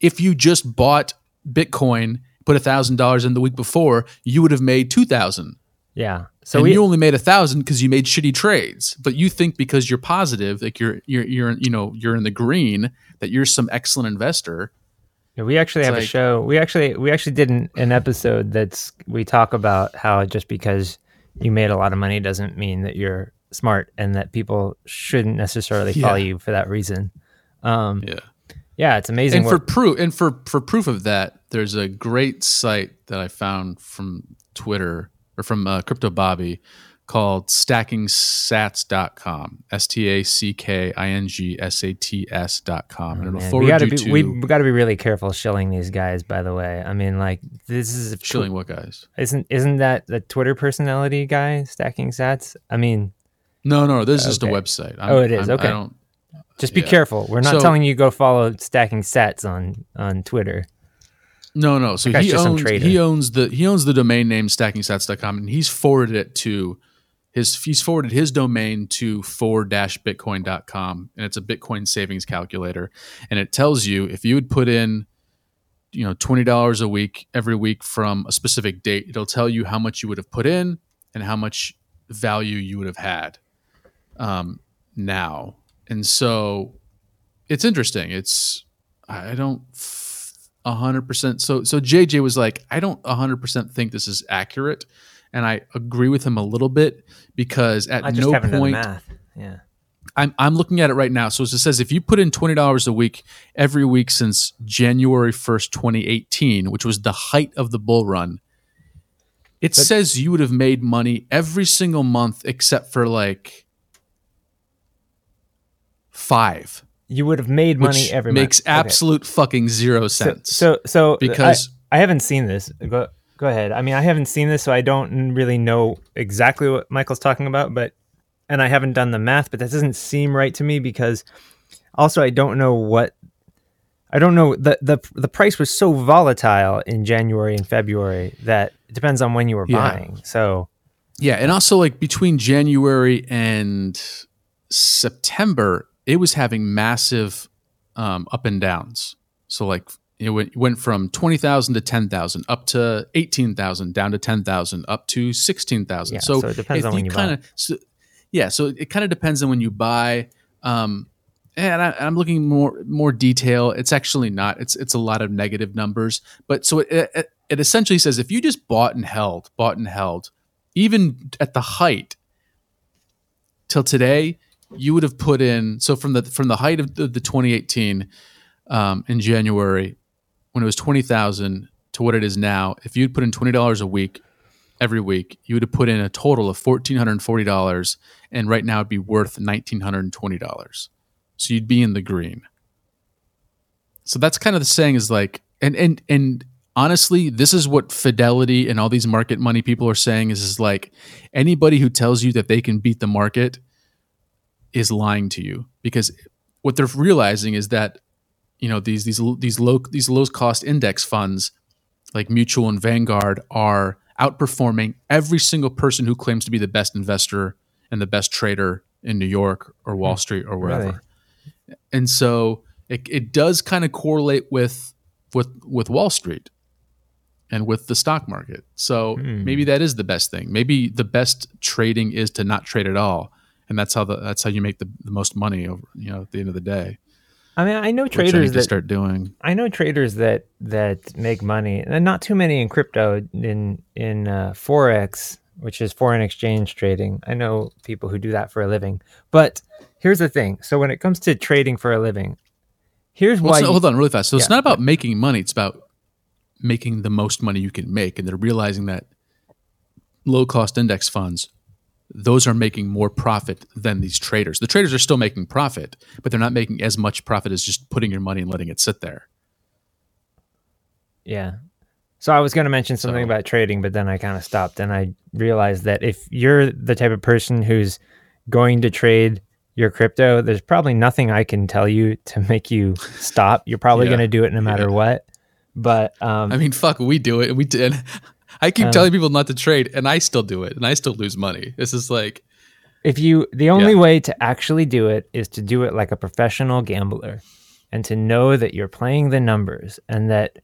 if you just bought Bitcoin, put thousand dollars in the week before, you would have made two thousand. yeah. So and we you only made a thousand because you made shitty trades. But you think because you're positive, like you're you're you're you know you're in the green, that you're some excellent investor. Yeah, we actually It's have a show. We actually we actually did an, an episode that's we talk about how just because you made a lot of money doesn't mean that you're smart and that people shouldn't necessarily follow Yeah. you for that reason. Um, Yeah. Yeah, it's amazing. and for proof and for for proof of that there's a great site that i found from twitter or from uh, crypto bobby called stackingsats.com s-t-a-c-k-i-n-g-s-a-t-s dot com and it'll forward we gotta you be to we, we gotta be really careful shilling these guys. By the way, I mean like this is tw- shilling what guys Isn't isn't that the Twitter personality guy stacking sats? I mean, no no this is just a website I'm, Oh, it is. I'm- Okay. i don't just be Yeah. careful. We're not So- telling you go follow stacking sats on on Twitter. No, no. So he owns he owns the he owns the domain name stackingsats.com and he's forwarded it to his he's forwarded his domain to for-bitcoin.com and it's a Bitcoin savings calculator and it tells you if you would put in you know $20 a week every week from a specific date it'll tell you how much you would have put in and how much value you would have had um, now and so it's interesting it's i don't a hundred percent. So so JJ was like, I don't a hundred percent think this is accurate, and I agree with him a little bit because at I just no haven't done point math. Yeah. I'm I'm looking at it right now. So it says if you put in twenty dollars a week every week since January first, twenty eighteen, which was the height of the bull run, it says you would have made money every single month except for like five, You would have made money which every makes month. Okay. absolute fucking zero So sense. so, so uh, because I, I haven't seen this. Go go ahead. I mean, I haven't seen this, so I don't really know exactly what Michael's talking about. But and I haven't done the math, but that doesn't seem right to me because also I don't know what I don't know the the the price was so volatile in January and February that it depends on when you were Yeah. buying. So Yeah, and also like between January and September, it was having massive um, up and downs. So like it went, went from twenty thousand to ten thousand, up to eighteen thousand, down to ten thousand, up to sixteen thousand. Yeah, so, so it depends on when you buy. kinda, So, yeah, so it kind of depends on when you buy. Um, and I, I'm looking more more detail. It's actually not. It's it's a lot of negative numbers. But so it, it it essentially says if you just bought and held, bought and held, even at the height till today, you would have put in so from the from the height of the, the 2018 um, in January when it was 20,000 to what it is now, if you'd put in $20 a week every week, you would have put in a total of $1,440. And right now it'd be worth $1,920. So you'd be in the green. So that's kind of the saying is like, and, and, and honestly, this is what Fidelity and all these market money people are saying is, is like anybody who tells you that they can beat the market is lying to you because what they're realizing is that you know these these these low these low cost index funds like Mutual and Vanguard are outperforming every single person who claims to be the best investor and the best trader in New York or Wall hmm. Street or wherever. Really? And so it, it does kind of correlate with with with Wall Street and with the stock market. So mm. maybe that is the best thing. Maybe the best trading is to not trade at all, and that's how the that's how you make the, the most money over you know at the end of the day. I mean, I know traders I that start doing. I know traders that that make money, and not too many in crypto. In in uh, forex, which is foreign exchange trading, I know people who do that for a living. But here's the thing: so when it comes to trading for a living, here's well, why. So, you, hold on, really fast. So yeah, it's not about making money; it's about making the most money you can make, and they're realizing that low cost index funds those are making more profit than these traders. The traders are still making profit, but they're not making as much profit as just putting your money and letting it sit there. Yeah. So I was going to mention something so, about trading, but then I kind of stopped and I realized that if you're the type of person who's going to trade your crypto, there's probably nothing I can tell you to make you stop. You're probably yeah, going to do it no matter yeah. what. But um, I mean, fuck, we do it. We did. I keep um, telling people not to trade, and I still do it, and I still lose money. This is like, if you, the only yeah. way to actually do it is to do it like a professional gambler, and to know that you're playing the numbers, and that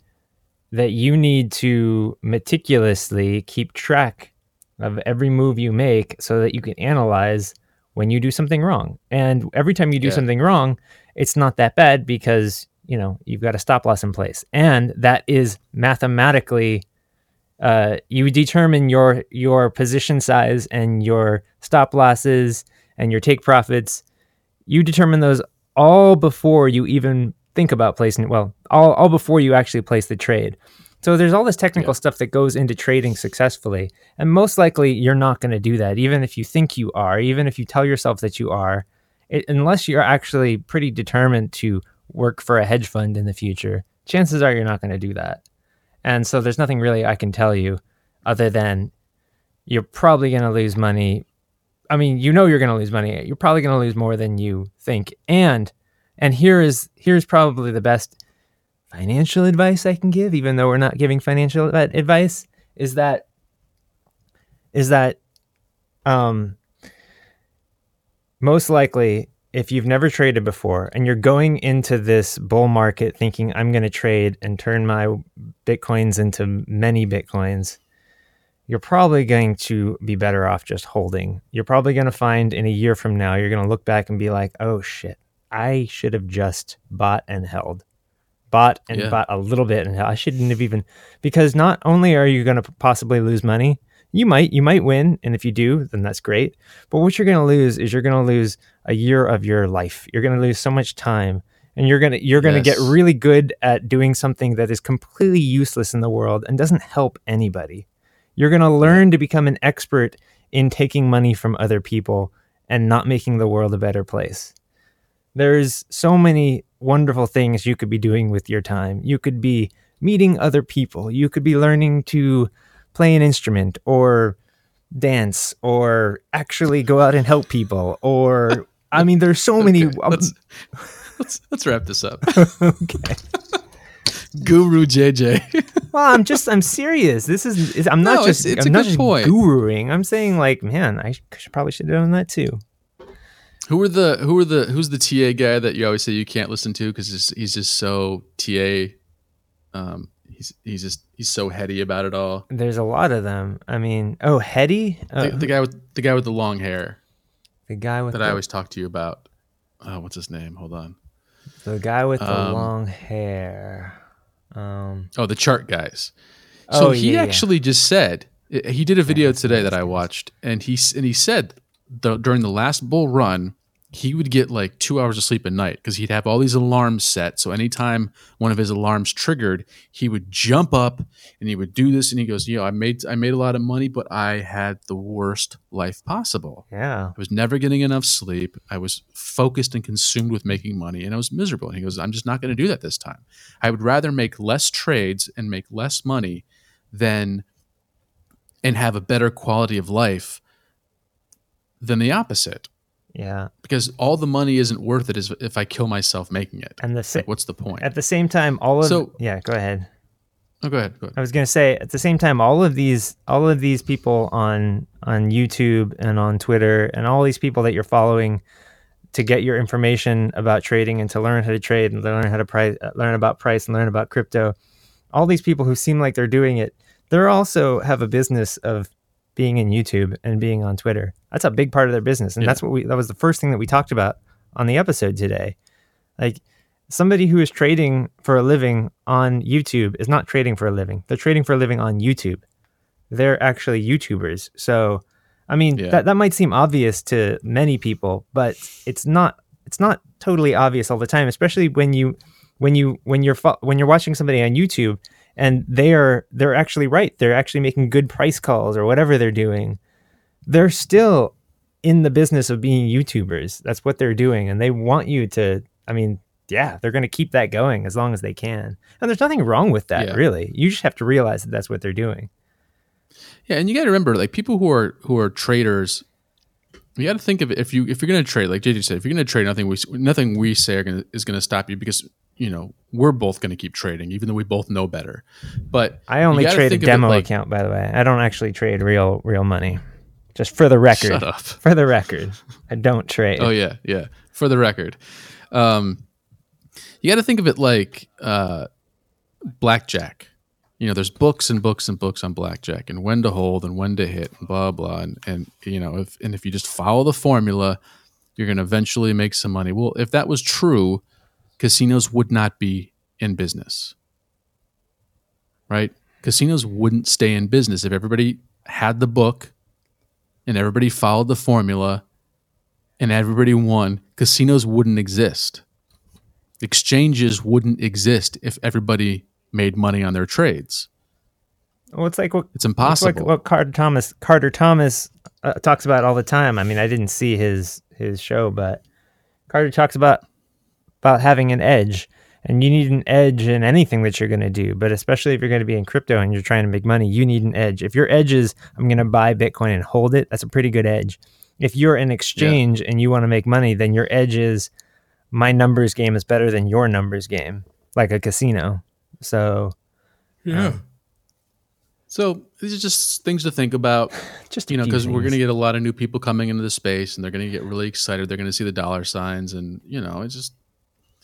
that you need to meticulously keep track of every move you make, so that you can analyze when you do something wrong. And every time you do yeah. something wrong, it's not that bad because you know you've got a stop loss in place, and that is mathematically uh, you determine your your position size and your stop losses and your take profits. You determine those all before you even think about placing it. Well, all, all before you actually place the trade. So there's all this technical yeah. stuff that goes into trading successfully. And most likely you're not going to do that, even if you think you are, even if you tell yourself that you are, it, unless you're actually pretty determined to work for a hedge fund in the future. Chances are you're not going to do that. And so there's nothing really I can tell you other than you're probably going to lose money. I mean, you know you're going to lose money. You're probably going to lose more than you think. And and here is here's probably the best financial advice I can give even though we're not giving financial advice is that is that um most likely if you've never traded before and you're going into this bull market thinking I'm going to trade and turn my bitcoins into many bitcoins, you're probably going to be better off just holding. You're probably going to find in a year from now, you're going to look back and be like, oh shit, I should have just bought and held. Bought and yeah. bought a little bit and I shouldn't have even because not only are you going to possibly lose money, you might you might win and if you do then that's great. But what you're going to lose is you're going to lose a year of your life. You're going to lose so much time and you're going to you're going to yes. get really good at doing something that is completely useless in the world and doesn't help anybody. You're going to learn to become an expert in taking money from other people and not making the world a better place. There's so many wonderful things you could be doing with your time. You could be meeting other people. You could be learning to play an instrument or dance or actually go out and help people or I mean there's so many um, let's, let's, let's wrap this up. okay. Guru JJ. well, I'm just I'm serious. This is, is I'm not no, just it's, it's I'm not just point. guruing. I'm saying like, man, I should, probably should have done that too. Who are the who are the who's the TA guy that you always say you can't listen to because he's just so TA um, he's he's just he's so heady about it all. There's a lot of them. I mean, oh, heady. the, the, guy with the guy with the long hair. The guy with that the, I always talk to you about. Oh, what's his name? Hold on. The guy with the um, long hair. Um, oh, the chart guys. So oh, he yeah, actually yeah. just said he did a video yeah, today that I watched, and he and he said the, during the last bull run, he would get like two hours of sleep a night because he'd have all these alarms set. So anytime one of his alarms triggered, he would jump up and he would do this. And he goes, "Yo, I made I made a lot of money, but I had the worst life possible. Yeah. I was never getting enough sleep. I was focused and consumed with making money, and I was miserable." And he goes, "I'm just not going to do that this time. I would rather make less trades and make less money than and have a better quality of life than the opposite." Yeah. because all the money isn't worth it is if I kill myself making it. And the sa- Like, what's the point? at the same time, all of So- yeah, go ahead. oh, go ahead. Go ahead. I was gonna say at the same time, all of these all of these people on on YouTube and on Twitter and all these people that you're following to get your information about trading and to learn how to trade and learn how to price, uh, learn about price and learn about crypto. All these people who seem like they're doing it, they're also have a business of being in YouTube and being on Twitter. That's a big part of their business, and Yeah. that's what we that was the first thing that we talked about on the episode today. Like somebody who is trading for a living on YouTube is not trading for a living. They're trading for a living on YouTube. They're actually YouTubers. So, I mean, Yeah. that, that might seem obvious to many people, but it's not it's not totally obvious all the time, especially when you when you when you're fo- when you're watching somebody on YouTube and they are they're actually right. They're actually making good price calls or whatever they're doing. They're still in the business of being YouTubers. That's what they're doing and they want you to I mean, yeah, they're going to keep that going as long as they can. And there's nothing wrong with that, Yeah. really. You just have to realize that that's what they're doing. Yeah, and you got to remember, like people who are who are traders, you got to think of it if you if you're going to trade, like JJ said, if you're going to trade, nothing we nothing we say are gonna, is going to stop you because you know we're both going to keep trading, even though we both know better. But I only trade a think of it demo like- account, by the way. I don't actually trade real real money. Just for the record. Shut up. For the record, I don't trade. Oh yeah, yeah. For the record, um, you got to think of it like uh, blackjack. You know, there's books and books and books on blackjack and when to hold and when to hit and blah blah and, and you know if and if you just follow the formula, you're going to eventually make some money. Well, if that was true, casinos would not be in business, right? Casinos wouldn't stay in business if everybody had the book and everybody followed the formula and everybody won, casinos wouldn't exist. Exchanges wouldn't exist if everybody made money on their trades. Well, it's like what It's it's impossible. like what Carter Thomas Carter Thomas uh, talks about all the time. I mean, I didn't see his his show, but Carter talks about about having an edge, and you need an edge in anything that you're going to do. But especially if you're going to be in crypto and you're trying to make money, you need an edge. If your edge is I'm going to buy Bitcoin and hold it, that's a pretty good edge. If you're an exchange and you want to make money, then your edge is my numbers game is better than your numbers game, like a casino. So yeah. Um, so these are just things to think about, just you know, because we're going to get a lot of new people coming into the space and they're going to get really excited. They're going to see the dollar signs and, you know, it's just,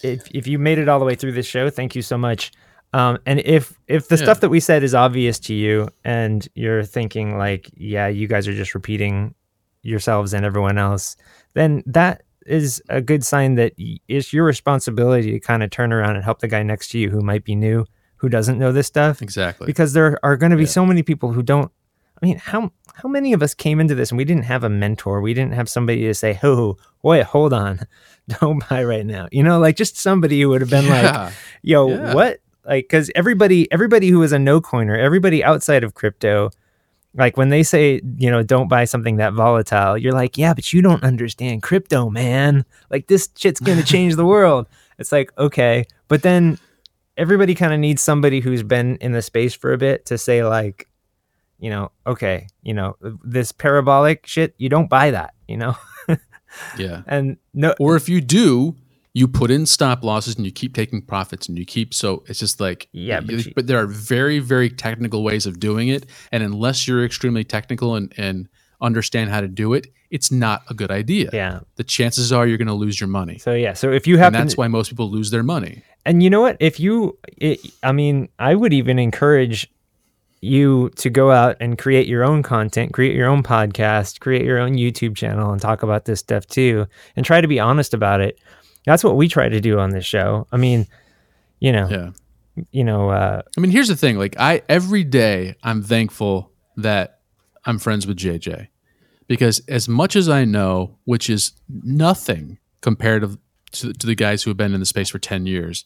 if if you made it all the way through this show, thank you so much. Um, and if if the Yeah. stuff that we said is obvious to you, and you're thinking like, yeah, you guys are just repeating yourselves and everyone else, then that is a good sign that it's your responsibility to kind of turn around and help the guy next to you who might be new, who doesn't know this stuff exactly. because there are going to be Yeah. so many people who don't i mean how how many of us came into this and we didn't have a mentor? We didn't have somebody to say oh wait hold on. Don't buy right now. You know like just somebody who would have been like yo Yeah. what? Like because everybody everybody who is a no coiner everybody outside of crypto like when they say you know don't buy something that volatile you're like yeah but you don't understand crypto man. Like this shit's gonna change the world. It's like okay. But then everybody kind of needs somebody who's been in the space for a bit to say like you know okay you know this parabolic shit you don't buy that you know? Yeah. and no Or if you do, you put in stop losses and you keep taking profits and you keep so it's just like Yeah, but you- but there are very very technical ways of doing it. And unless you're extremely technical and and understand how to do it it's not a good idea. Yeah. The chances are you're going to lose your money. So yeah so if you have that's why most people lose their money. And you know what? If you, it, I mean, I would even encourage you to go out and create your own content, create your own podcast, create your own YouTube channel, and talk about this stuff too, and try to be honest about it. That's what we try to do on this show. I mean, you know, yeah you know, uh, i mean here's the thing like i every day i'm thankful that i'm friends with jj because as much as I know, which is nothing compared to, to, to the guys who have been in the space for 10 years,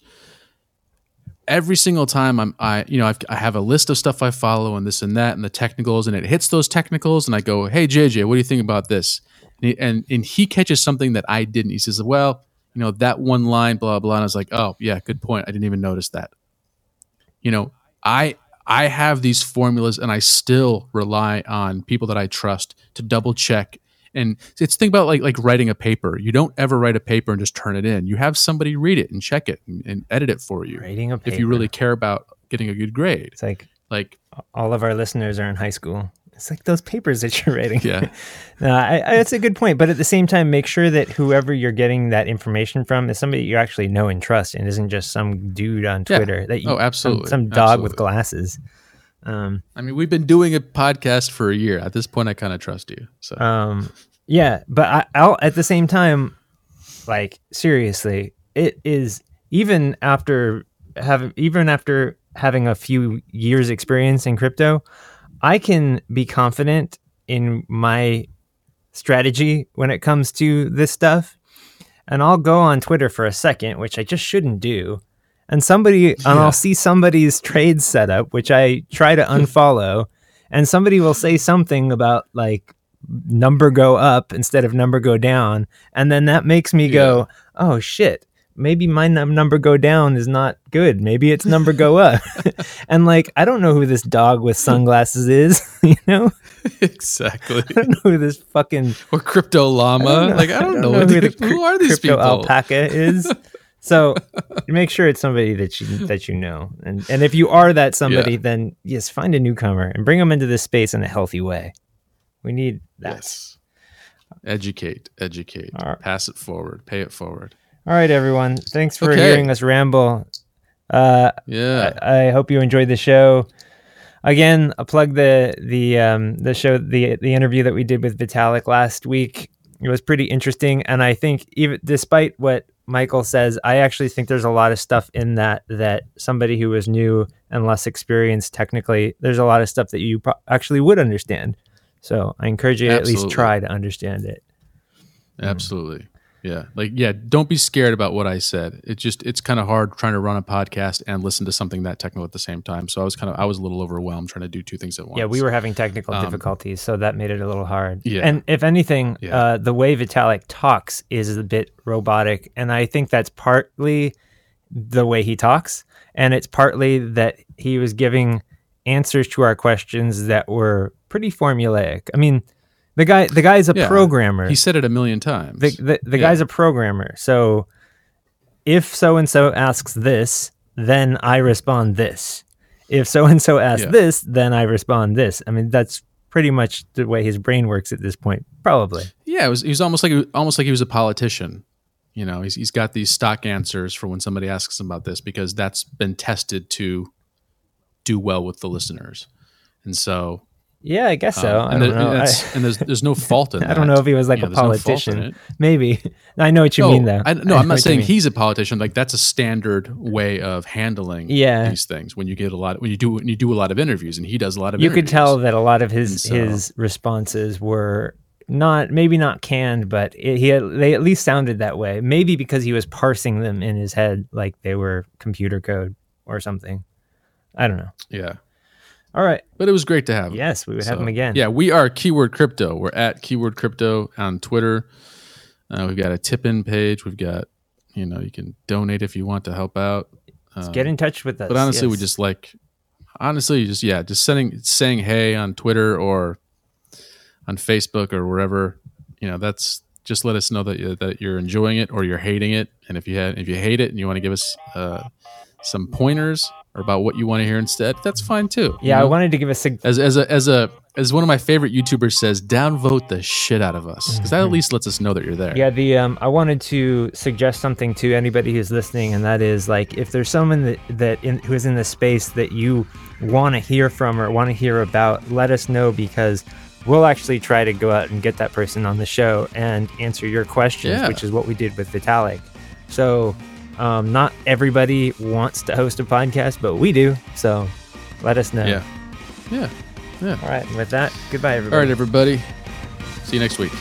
every single time I'm, I, you know, I've, I have a list of stuff I follow and this and that and the technicals and it hits those technicals and I go, Hey JJ, what do you think about this? And he, and, and he catches something that I didn't. He says, well, you know, that one line, blah, blah. And I was like, oh yeah, good point. I didn't even notice that. You know, I, I have these formulas and I still rely on people that I trust to double check. And it's think about like like writing a paper. You don't ever write a paper and just turn it in. You have somebody read it and check it and, and edit it for you. Writing a paper. If you really care about getting a good grade. It's like Like all of our listeners are in high school. It's like those papers that you're writing. yeah. no, I, I, that's a good point. But at the same time, make sure that whoever you're getting that information from is somebody you actually know and trust, and isn't just some dude on Yeah. Twitter that you, Oh, absolutely. some, some dog with glasses. Um, I mean, we've been doing a podcast for a year. At this point I kind of trust you. So um, yeah, but I, I'll at the same time, like seriously, it is even after having even after having a few years experience in crypto, I can be confident in my strategy when it comes to this stuff. And I'll go on Twitter for a second, which I just shouldn't do. And somebody, and I'll see somebody's trade setup, which I try to hmm. unfollow. and somebody will say something about like number go up instead of number go down. And then that makes me go, oh shit, maybe my num- number go down is not good. Maybe it's number go up. and like, I don't know who this dog with sunglasses is, you know? exactly. I don't know who this fucking or crypto llama. like I don't, know, who, what the who are these crypto people? alpaca is. So make sure it's somebody that you that you know, and and if you are that somebody, Yeah. then yes, find a newcomer and bring them into this space in a healthy way. We need that. Yes. Educate, educate. Right. Pass it forward. Pay it forward. All right, everyone. Thanks for Okay. hearing us ramble. Uh, Yeah. I, I hope you enjoyed the show. Again, I plug the the um, the show the the interview that we did with Vitalik last week. It was pretty interesting, and I think even despite what Michael says, I actually think there's a lot of stuff in that that somebody who is new and less experienced technically, there's a lot of stuff that you pro- actually would understand. So I encourage you to at least try to understand it. Absolutely. Yeah. Like, yeah, don't be scared about what I said. It just, it's kind of hard trying to run a podcast and listen to something that technical at the same time. So I was kind of, I was a little overwhelmed trying to do two things at once. Yeah, we were having technical Um, difficulties, so that made it a little hard. Yeah. And if anything, Yeah. uh, the way Vitalik talks is a bit robotic, and I think that's partly the way he talks, and it's partly that he was giving answers to our questions that were pretty formulaic. I mean, the guy, the guy's a Yeah. programmer. He said it a million times. the the, the Yeah. guy's a programmer. So if so and so asks this, then I respond this. If so and so asks Yeah. this, then I respond this. I mean, that's pretty much the way his brain works at this point. Probably. Yeah, it was. He was almost like almost like he was a politician. You know, he's he's got these stock answers for when somebody asks him about this because that's been tested to do well with the listeners, and so. Yeah, I guess so. um, I and, don't there- know. and I, and there's there's no fault in I that. I don't know if he was like You a there's no politician. Maybe. I know what you No, mean, though. I, I no, I'm not saying he's a politician. Like that's a standard way of handling Yeah. these things. When you get a lot, when you do when you do a lot of interviews, and he does a lot of. You could tell that a lot of his so- his responses were not maybe not canned, but it, he they at least sounded that way. Maybe because he was parsing them in his head like they were computer code or something. I don't know. Yeah, All right. but it was great to have him. Yes, we would have So, him again. Yeah, we are Keyword Crypto. We're at Keyword Crypto on Twitter. Uh, we've got a tip in page. We've got, you know, you can donate if you want to help out. Um, Get in touch with us. but honestly, we just like, honestly, just yeah, just sending saying hey on Twitter or on Facebook or wherever. You know, that's just let us know that you, that you're enjoying it or you're hating it. And if you had if you hate it and you want to give us uh, some pointers or about what you want to hear instead, that's fine too. you Yeah, I wanted to give a sig- as as a as a as one of my favorite YouTubers says, downvote the shit out of us because that at least lets us know that you're there. Yeah, the um, I wanted to suggest something to anybody who's listening, and that is like if there's someone that that in, who is in the space that you want to hear from or want to hear about, let us know because we'll actually try to go out and get that person on the show and answer your questions, Yeah. which is what we did with Vitalik. So, um, not everybody wants to host a podcast, but we do. So, let us know. yeah, yeah, yeah. All right. With that, goodbye, everybody. All right, everybody. See you next week.